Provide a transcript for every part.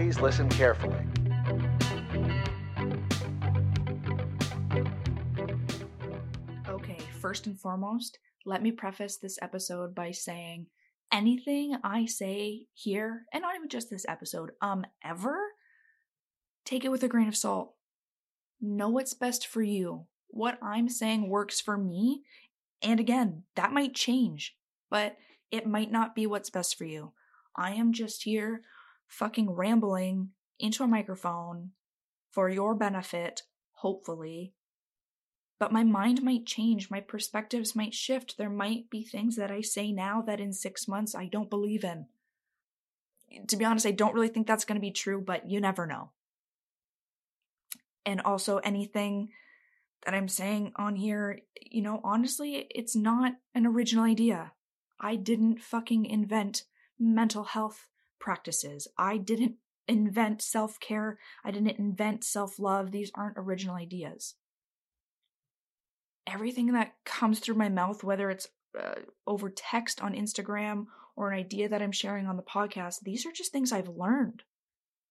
Please listen carefully. Okay, first and foremost, let me preface this episode by saying anything I say here, and not even just this episode, um, ever, take it with a grain of salt. Know what's best for you. What I'm saying works for me. And again, that might change, but it might not be what's best for you. I am just here fucking rambling into a microphone for your benefit, hopefully. But my mind might change, my perspectives might shift. There might be things that I say now that in six months I don't believe in. To be honest, I don't really think that's going to be true, but you never know. And also, anything that I'm saying on here, you know, honestly, it's not an original idea. I didn't fucking invent mental health practices. I didn't invent self care. I didn't invent self love. These aren't original ideas. Everything that comes through my mouth, whether it's uh, over text on Instagram or an idea that I'm sharing on the podcast, these are just things I've learned.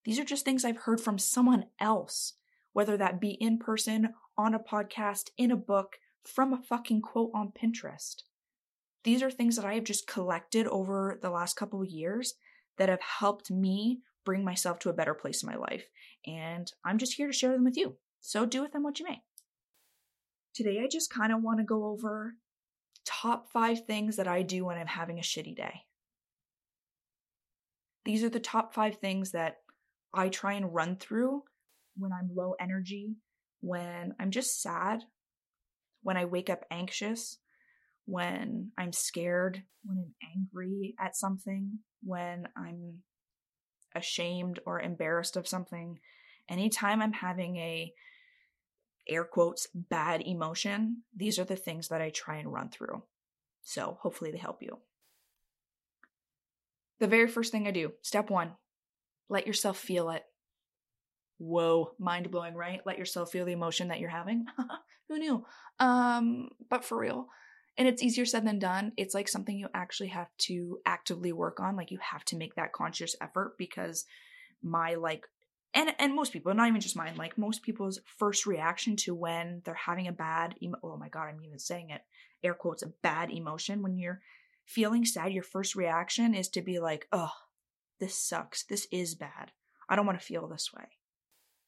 These are just things I've heard from someone else, whether that be in person, on a podcast, in a book, from a fucking quote on Pinterest. These are things that I have just collected over the last couple of years that have helped me bring myself to a better place in my life. And I'm just here to share them with you. So do with them what you may. Today, I just kind of want to go over top five things that I do when I'm having a shitty day. These are the top five things that I try and run through when I'm low energy, when I'm just sad, when I wake up anxious, when I'm scared, when I'm angry at something, when I'm ashamed or embarrassed of something. Anytime I'm having a air quotes bad emotion, these are the things that I try and run through. So hopefully they help you. The very first thing I do, step one, let yourself feel it. Whoa, mind blowing, right? Let yourself feel the emotion that you're having. Who knew? Um, but for real, and it's easier said than done. It's like something you actually have to actively work on. Like you have to make that conscious effort because my like and and most people, not even just mine, like most people's first reaction to when they're having a bad emo- oh my god, I'm even saying it, air quotes, a bad emotion when you're feeling sad, your first reaction is to be like, "Oh, this sucks. This is bad. I don't want to feel this way."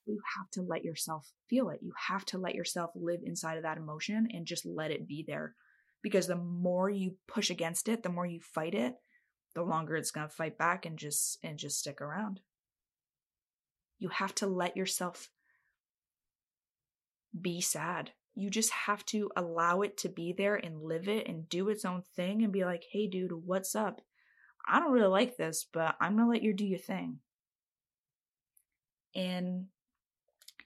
you have to let yourself feel it. You have to let yourself live inside of that emotion and just let it be there because the more you push against it, the more you fight it, the longer it's going to fight back and just and just stick around. You have to let yourself be sad. You just have to allow it to be there and live it and do its own thing and be like, "Hey dude, what's up? I don't really like this, but I'm going to let you do your thing." And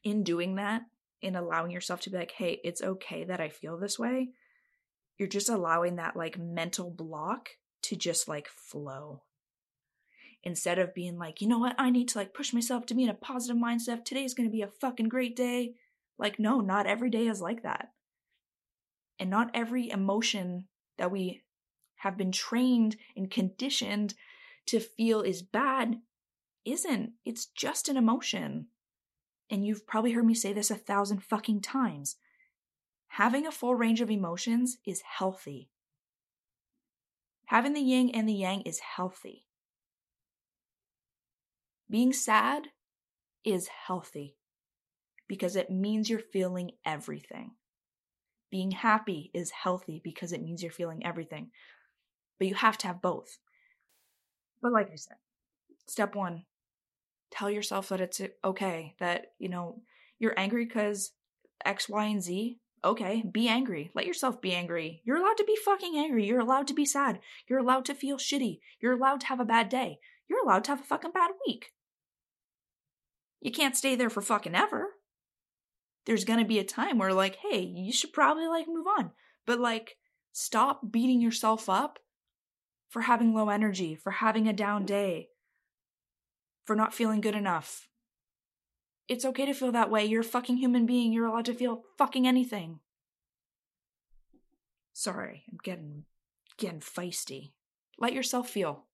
in doing that, in allowing yourself to be like, "Hey, it's okay that I feel this way." You're just allowing that like mental block to just like flow. Instead of being like you know what? I need to like push myself to be in a positive mindset. Today's going to be a fucking great day. Like no not every day is like that. And not every emotion that we have been trained and conditioned to feel is bad isn't. It's just an emotion. And you've probably heard me say this a thousand fucking times Having a full range of emotions is healthy. Having the yin and the yang is healthy. Being sad is healthy because it means you're feeling everything. Being happy is healthy because it means you're feeling everything. But you have to have both. But like I said, step one, tell yourself that it's okay, that, you know, you're angry because X, Y, and Z okay, be angry. Let yourself be angry. You're allowed to be fucking angry. You're allowed to be sad. You're allowed to feel shitty. You're allowed to have a bad day. You're allowed to have a fucking bad week. You can't stay there for fucking ever. There's gonna be a time where, like, hey, you should probably, like, move on. But, like, stop beating yourself up for having low energy, for having a down day, for not feeling good enough, it's okay to feel that way. You're a fucking human being. You're allowed to feel fucking anything. Sorry, I'm getting getting feisty. Let yourself feel.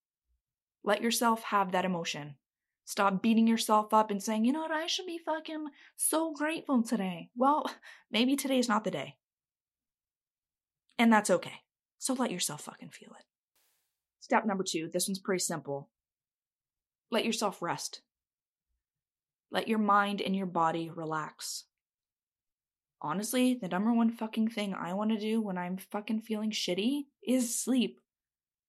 Let yourself have that emotion. Stop beating yourself up and saying, you know what, I should be fucking so grateful today. Well, maybe today is not the day. And that's okay. So let yourself fucking feel it. Step number two this one's pretty simple. Let yourself rest. Let your mind and your body relax. Honestly, the number one fucking thing I want to do when I'm fucking feeling shitty is sleep.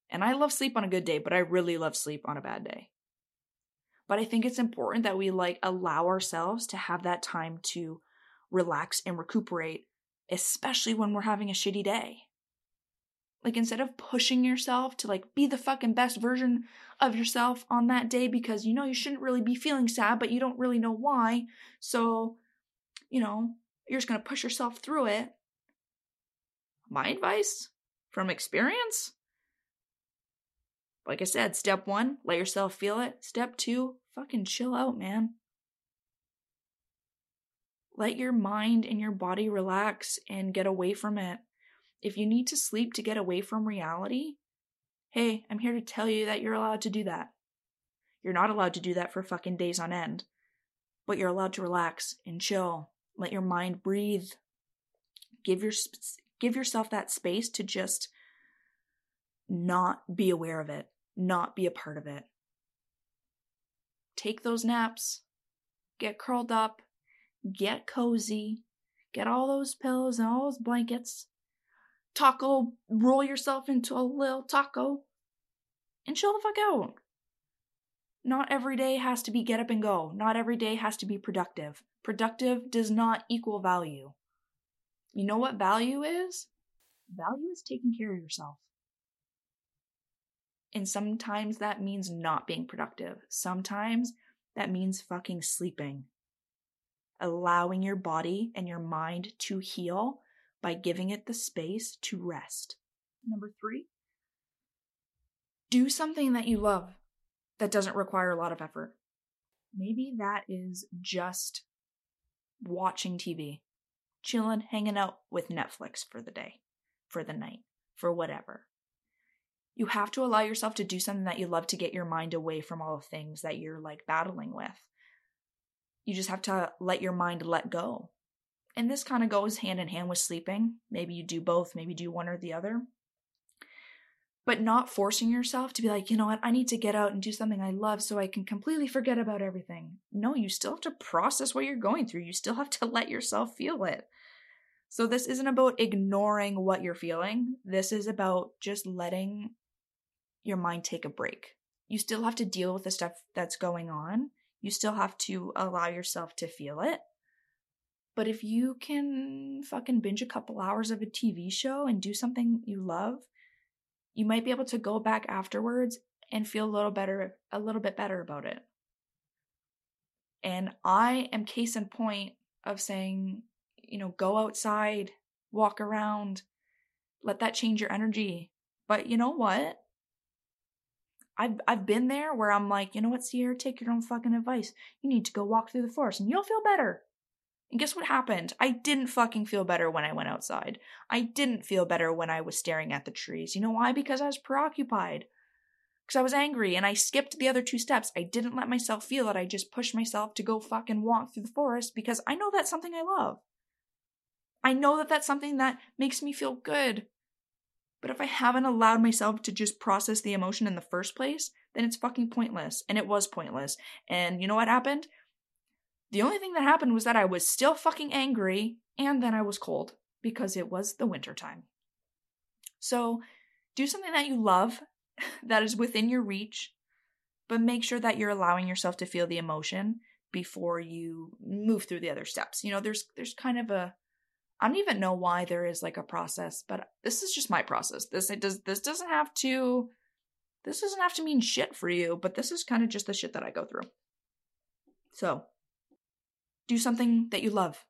And I love sleep on a good day, but I really love sleep on a bad day. But I think it's important that we like allow ourselves to have that time to relax and recuperate, especially when we're having a shitty day. Like instead of pushing yourself to like be the fucking best version of yourself on that day because you know you shouldn't really be feeling sad, but you don't really know why. So, you know, you're just going to push yourself through it. My advice from experience like I said, step one, let yourself feel it. Step two, fucking chill out, man. Let your mind and your body relax and get away from it. If you need to sleep to get away from reality, hey, I'm here to tell you that you're allowed to do that. You're not allowed to do that for fucking days on end, but you're allowed to relax and chill. Let your mind breathe. Give your give yourself that space to just not be aware of it, not be a part of it. Take those naps, get curled up, get cozy, get all those pillows and all those blankets, taco, roll yourself into a little taco, and chill the fuck out. Not every day has to be get up and go. Not every day has to be productive. Productive does not equal value. You know what value is? Value is taking care of yourself. And sometimes that means not being productive. Sometimes that means fucking sleeping. Allowing your body and your mind to heal by giving it the space to rest. Number three, do something that you love that doesn't require a lot of effort. Maybe that is just watching TV, chilling, hanging out with Netflix for the day, for the night, for whatever. You have to allow yourself to do something that you love to get your mind away from all the things that you're like battling with. You just have to let your mind let go and this kind of goes hand in hand with sleeping. Maybe you do both, maybe do one or the other. But not forcing yourself to be like, you know what, I need to get out and do something I love so I can completely forget about everything. No, you still have to process what you're going through. You still have to let yourself feel it. So, this isn't about ignoring what you're feeling. This is about just letting your mind take a break. You still have to deal with the stuff that's going on. You still have to allow yourself to feel it but if you can fucking binge a couple hours of a TV show and do something you love, you might be able to go back afterwards and feel a little better, a little bit better about it. And I am case in point of saying, you know, go outside, walk around, let that change your energy. But you know what? I've I've been there where I'm like, you know what, Sierra, take your own fucking advice. You need to go walk through the forest and you'll feel better. And guess what happened? I didn't fucking feel better when I went outside. I didn't feel better when I was staring at the trees. You know why? Because I was preoccupied. Because I was angry and I skipped the other two steps. I didn't let myself feel it. I just pushed myself to go fucking walk through the forest because I know that's something I love. I know that that's something that makes me feel good. But if I haven't allowed myself to just process the emotion in the first place, then it's fucking pointless. And it was pointless. And you know what happened? The only thing that happened was that I was still fucking angry and then I was cold because it was the winter time. So, do something that you love that is within your reach, but make sure that you're allowing yourself to feel the emotion before you move through the other steps. You know, there's there's kind of a I don't even know why there is like a process, but this is just my process. This it does this doesn't have to this doesn't have to mean shit for you, but this is kind of just the shit that I go through. So, do something that you love.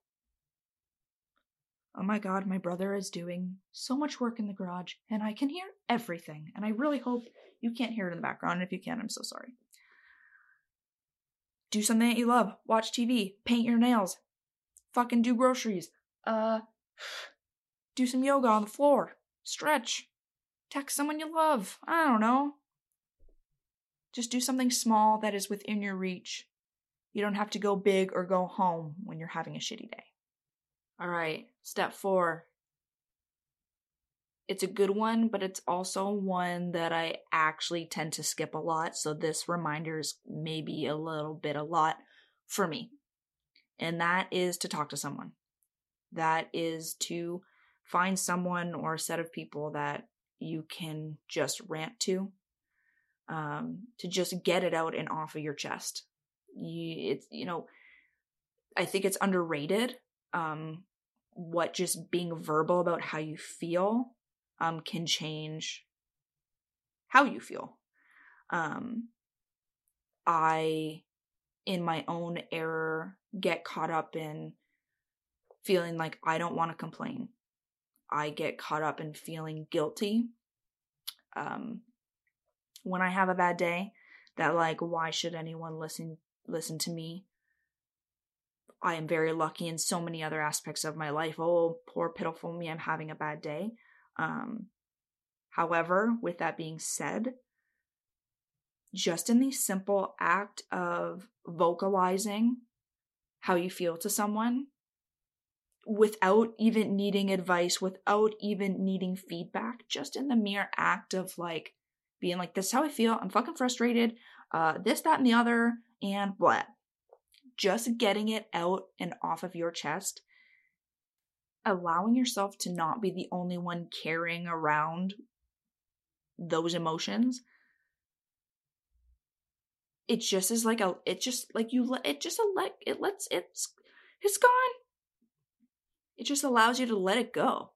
Oh my god, my brother is doing so much work in the garage, and I can hear everything. And I really hope you can't hear it in the background. And if you can, I'm so sorry. Do something that you love. Watch TV. Paint your nails. Fucking do groceries. Uh, do some yoga on the floor. Stretch. Text someone you love. I don't know. Just do something small that is within your reach. You don't have to go big or go home when you're having a shitty day. All right, step four. It's a good one, but it's also one that I actually tend to skip a lot. So this reminder is maybe a little bit a lot for me. And that is to talk to someone. That is to find someone or a set of people that you can just rant to, um, to just get it out and off of your chest. You, it's you know, I think it's underrated. Um, what just being verbal about how you feel um, can change how you feel. Um, I, in my own error, get caught up in feeling like I don't want to complain. I get caught up in feeling guilty. Um, when I have a bad day, that like, why should anyone listen listen to me? I am very lucky in so many other aspects of my life. Oh, poor pitiful me, I'm having a bad day. Um, however, with that being said, just in the simple act of vocalizing how you feel to someone without even needing advice, without even needing feedback, just in the mere act of like being like, this is how I feel, I'm fucking frustrated, uh, this, that, and the other, and what. Just getting it out and off of your chest, allowing yourself to not be the only one carrying around those emotions. It just is like a, it just like you let it just a let it lets it's it's gone it just allows you to let it go.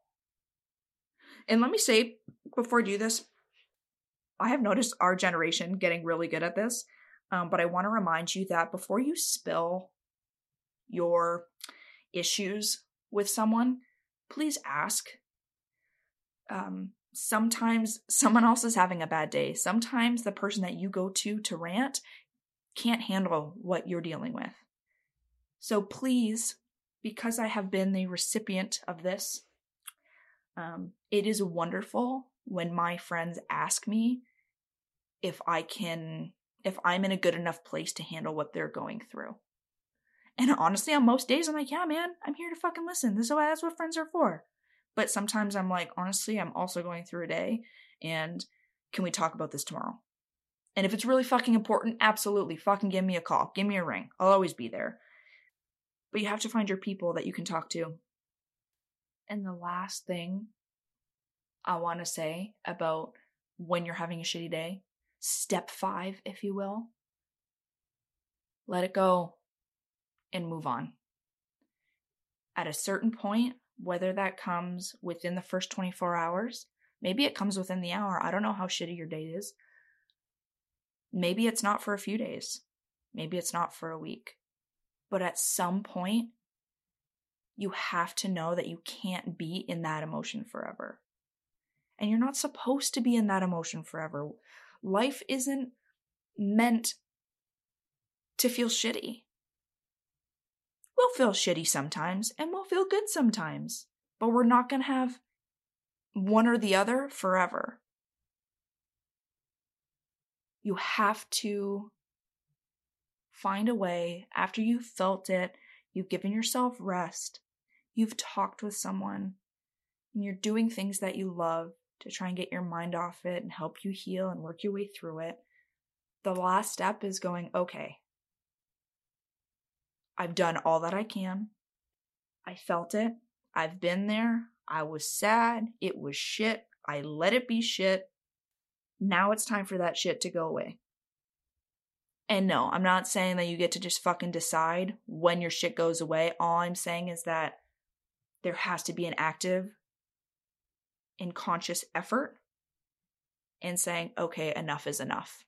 And let me say before I do this, I have noticed our generation getting really good at this. Um, but I want to remind you that before you spill your issues with someone, please ask. Um, sometimes someone else is having a bad day. Sometimes the person that you go to to rant can't handle what you're dealing with. So please because I have been the recipient of this, um, it is wonderful when my friends ask me if I can, if I'm in a good enough place to handle what they're going through. And honestly, on most days, I'm like, yeah, man, I'm here to fucking listen. This is what, that's what friends are for. But sometimes I'm like, honestly, I'm also going through a day, and can we talk about this tomorrow? And if it's really fucking important, absolutely, fucking give me a call, give me a ring. I'll always be there. But you have to find your people that you can talk to. And the last thing I want to say about when you're having a shitty day, step five, if you will, let it go and move on. At a certain point, whether that comes within the first 24 hours, maybe it comes within the hour. I don't know how shitty your day is. Maybe it's not for a few days. Maybe it's not for a week. But at some point, you have to know that you can't be in that emotion forever. And you're not supposed to be in that emotion forever. Life isn't meant to feel shitty. We'll feel shitty sometimes and we'll feel good sometimes, but we're not going to have one or the other forever. You have to Find a way after you've felt it, you've given yourself rest, you've talked with someone, and you're doing things that you love to try and get your mind off it and help you heal and work your way through it. The last step is going, okay, I've done all that I can. I felt it. I've been there. I was sad. It was shit. I let it be shit. Now it's time for that shit to go away. And no, I'm not saying that you get to just fucking decide when your shit goes away. All I'm saying is that there has to be an active and conscious effort and saying, okay, enough is enough.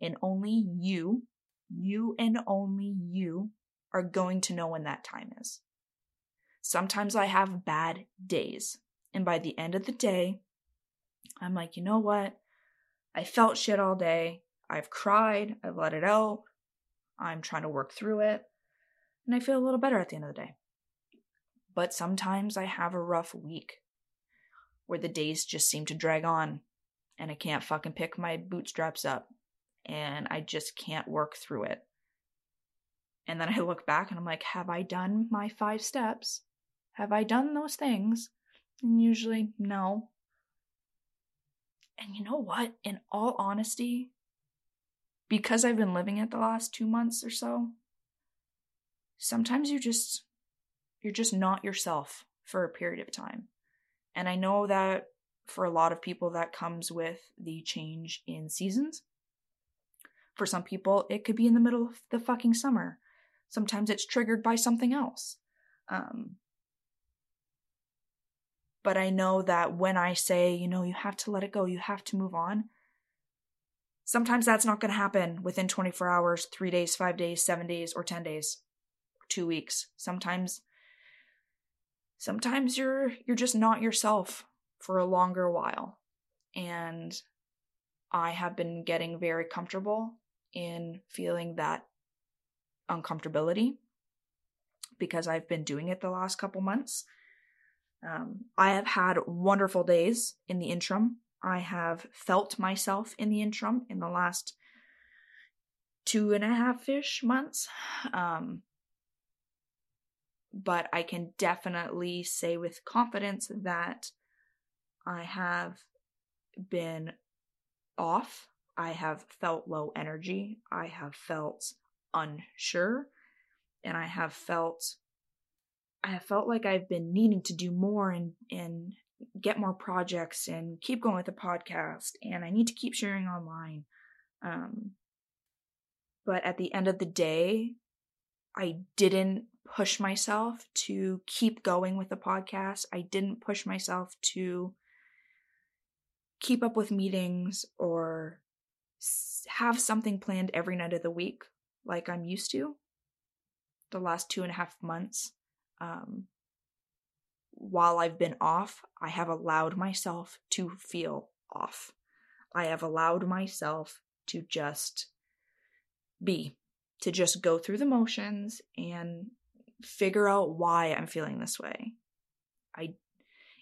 And only you, you and only you are going to know when that time is. Sometimes I have bad days. And by the end of the day, I'm like, you know what? I felt shit all day. I've cried, I've let it out, I'm trying to work through it, and I feel a little better at the end of the day. But sometimes I have a rough week where the days just seem to drag on and I can't fucking pick my bootstraps up and I just can't work through it. And then I look back and I'm like, have I done my five steps? Have I done those things? And usually, no. And you know what? In all honesty, because I've been living it the last two months or so, sometimes you just, you're just not yourself for a period of time. And I know that for a lot of people, that comes with the change in seasons. For some people, it could be in the middle of the fucking summer. Sometimes it's triggered by something else. Um, but I know that when I say, you know, you have to let it go, you have to move on, sometimes that's not going to happen within 24 hours, three days, five days, seven days, or 10 days, two weeks. Sometimes, sometimes you're, you're just not yourself for a longer while. And I have been getting very comfortable in feeling that uncomfortability because I've been doing it the last couple months. Um, I have had wonderful days in the interim. I have felt myself in the interim in the last two and a half ish months. Um, but I can definitely say with confidence that I have been off. I have felt low energy. I have felt unsure. And I have felt I have felt like I've been needing to do more and and get more projects and keep going with the podcast and I need to keep sharing online. Um but at the end of the day, I didn't push myself to keep going with the podcast. I didn't push myself to keep up with meetings or have something planned every night of the week like I'm used to the last two and a half months. Um, while I've been off, I have allowed myself to feel off. I have allowed myself to just be, to just go through the motions and figure out why I'm feeling this way. I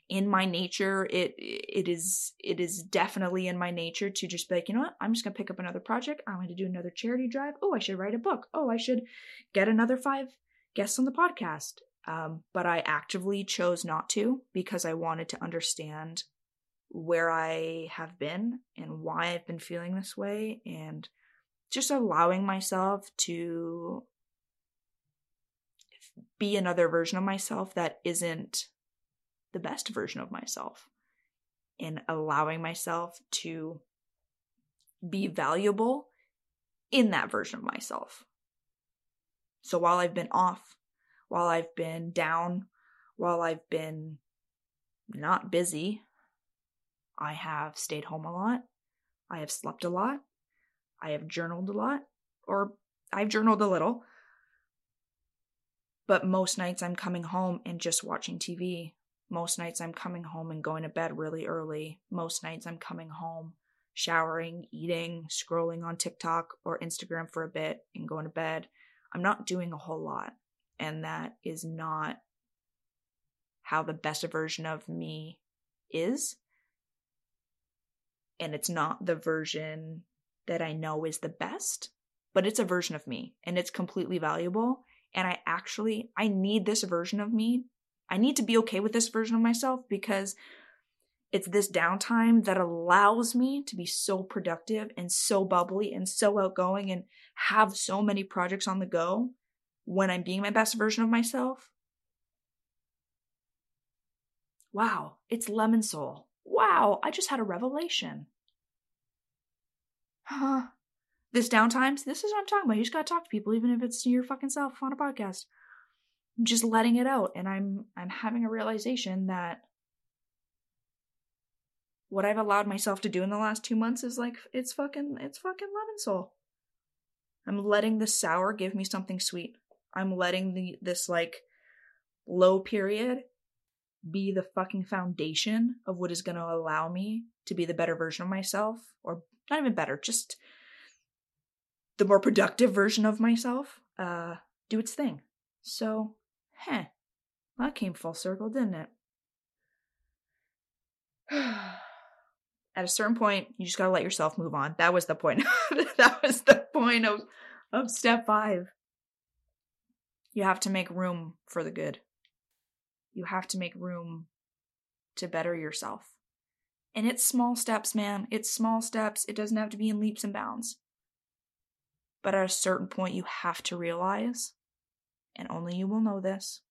in my nature it it is it is definitely in my nature to just be like you know what? I'm just going to pick up another project. I'm going to do another charity drive. Oh i should write a book. Oh i should get another five guests on the podcast. Um, but i actively chose not to because i wanted to understand where i have been and why i've been feeling this way and just allowing myself to be another version of myself that isn't the best version of myself and allowing myself to be valuable in that version of myself. So while I've been off, while I've been down, while I've been not busy, I have stayed home a lot. I have slept a lot. I have journaled a lot, or I've journaled a little. But most nights I'm coming home and just watching TV most nights I'm coming home and going to bed really early. Most nights I'm coming home, showering, eating, scrolling on TikTok or Instagram for a bit and going to bed. I'm not doing a whole lot. And that is not how the best version of me is. And it's not the version that I know is the best, but it's a version of me and it's completely valuable. And I actually, I need this version of me I need to be okay with this version of myself because it's this downtime that allows me to be so productive and so bubbly and so outgoing and have so many projects on the go when I'm being my best version of myself. Wow, it's Lemon Soul. Wow, I just had a revelation. Huh. This downtimes, this is what I'm talking about. You just gotta talk to people, even if it's your fucking self on a podcast. I'm just letting it out and i'm i'm having a realization that what i've allowed myself to do in the last two months is like it's fucking it's fucking lemon soul. I'm letting the sour give me something sweet. I'm letting the this like low period be the fucking foundation of what is going to allow me to be the better version of myself or not even better just the more productive version of myself uh do its thing so Heh. That came full circle, didn't it? At a certain point, you just gotta let yourself move on. That was the point. that was the point of, of step five. You have to make room for the good. You have to make room to better yourself. And it's small steps, man. It's small steps. It doesn't have to be in leaps and bounds. But at a certain point, you have to realize, and only you will know this,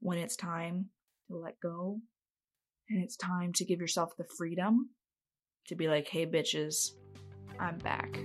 when it's time to let go and it's time to give yourself the freedom to be like, hey, bitches, I'm back.